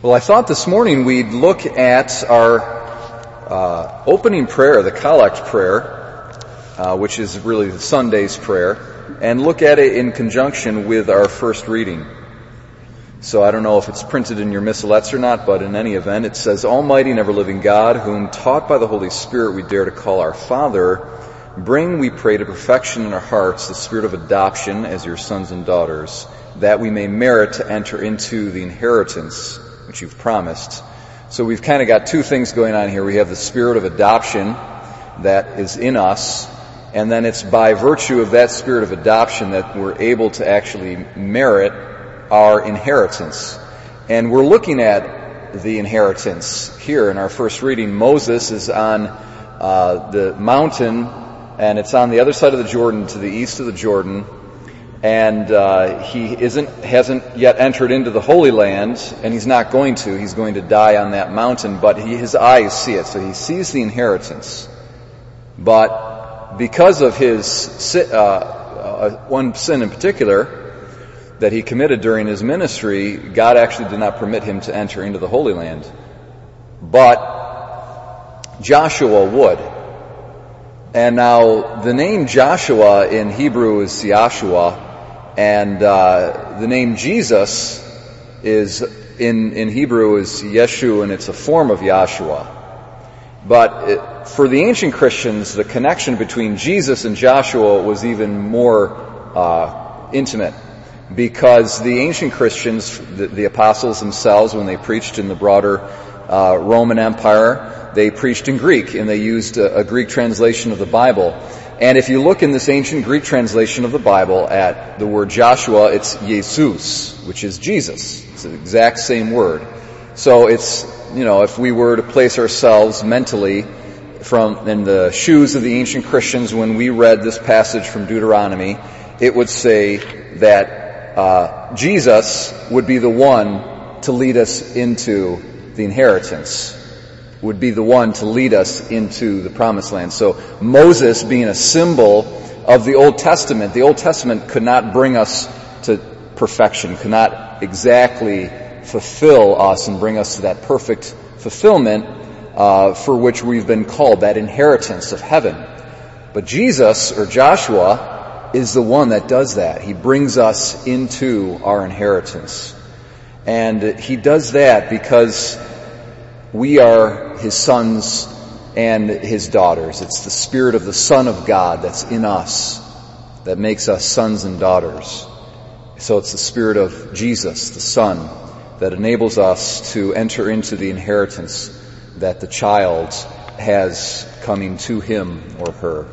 Well, I thought this morning we'd look at our uh, opening prayer, the collect prayer, uh, which is really the Sunday's prayer, and look at it in conjunction with our first reading. So I don't know if it's printed in your missalettes or not, but in any event, it says, Almighty and ever-living God, whom taught by the Holy Spirit we dare to call our Father, bring, we pray, to perfection in our hearts the spirit of adoption as your sons and daughters, that we may merit to enter into the inheritance which you've promised. So we've kind of got two things going on here. We have the spirit of adoption that is in us, and then it's by virtue of that spirit of adoption that we're able to actually merit our inheritance. And we're looking at the inheritance here in our first reading. Moses is on uh, the mountain, and it's on the other side of the Jordan, to the east of the Jordan, and uh, he isn't hasn't yet entered into the Holy Land, and he's not going to. He's going to die on that mountain, but he, his eyes see it, so he sees the inheritance. But because of his uh, uh, one sin in particular that he committed during his ministry, God actually did not permit him to enter into the Holy Land. But Joshua would. And now the name Joshua in Hebrew is Yahshua, and uh, the name Jesus is in in Hebrew is Yeshu, and it's a form of Yahshua. But it, for the ancient Christians, the connection between Jesus and Joshua was even more uh, intimate, because the ancient Christians, the, the, apostles themselves, when they preached in the broader uh, Roman Empire, they preached in Greek, and they used a, a Greek translation of the Bible. And if you look in this ancient Greek translation of the Bible at the word Joshua, it's Iesous, which is Jesus. It's the exact same word. So it's, you know, if we were to place ourselves mentally from in the shoes of the ancient Christians when we read this passage from Deuteronomy, it would say that uh, Jesus would be the one to lead us into the inheritance would be the one to lead us into the promised land. So Moses being a symbol of the Old Testament, the Old Testament could not bring us to perfection, could not exactly fulfill us and bring us to that perfect fulfillment uh, for which we've been called, that inheritance of heaven. But Jesus or Joshua is the one that does that. He brings us into our inheritance. And he does that because we are his sons and his daughters. It's the spirit of the Son of God that's in us that makes us sons and daughters. So it's the spirit of Jesus, the Son, that enables us to enter into the inheritance that the child has coming to him or her.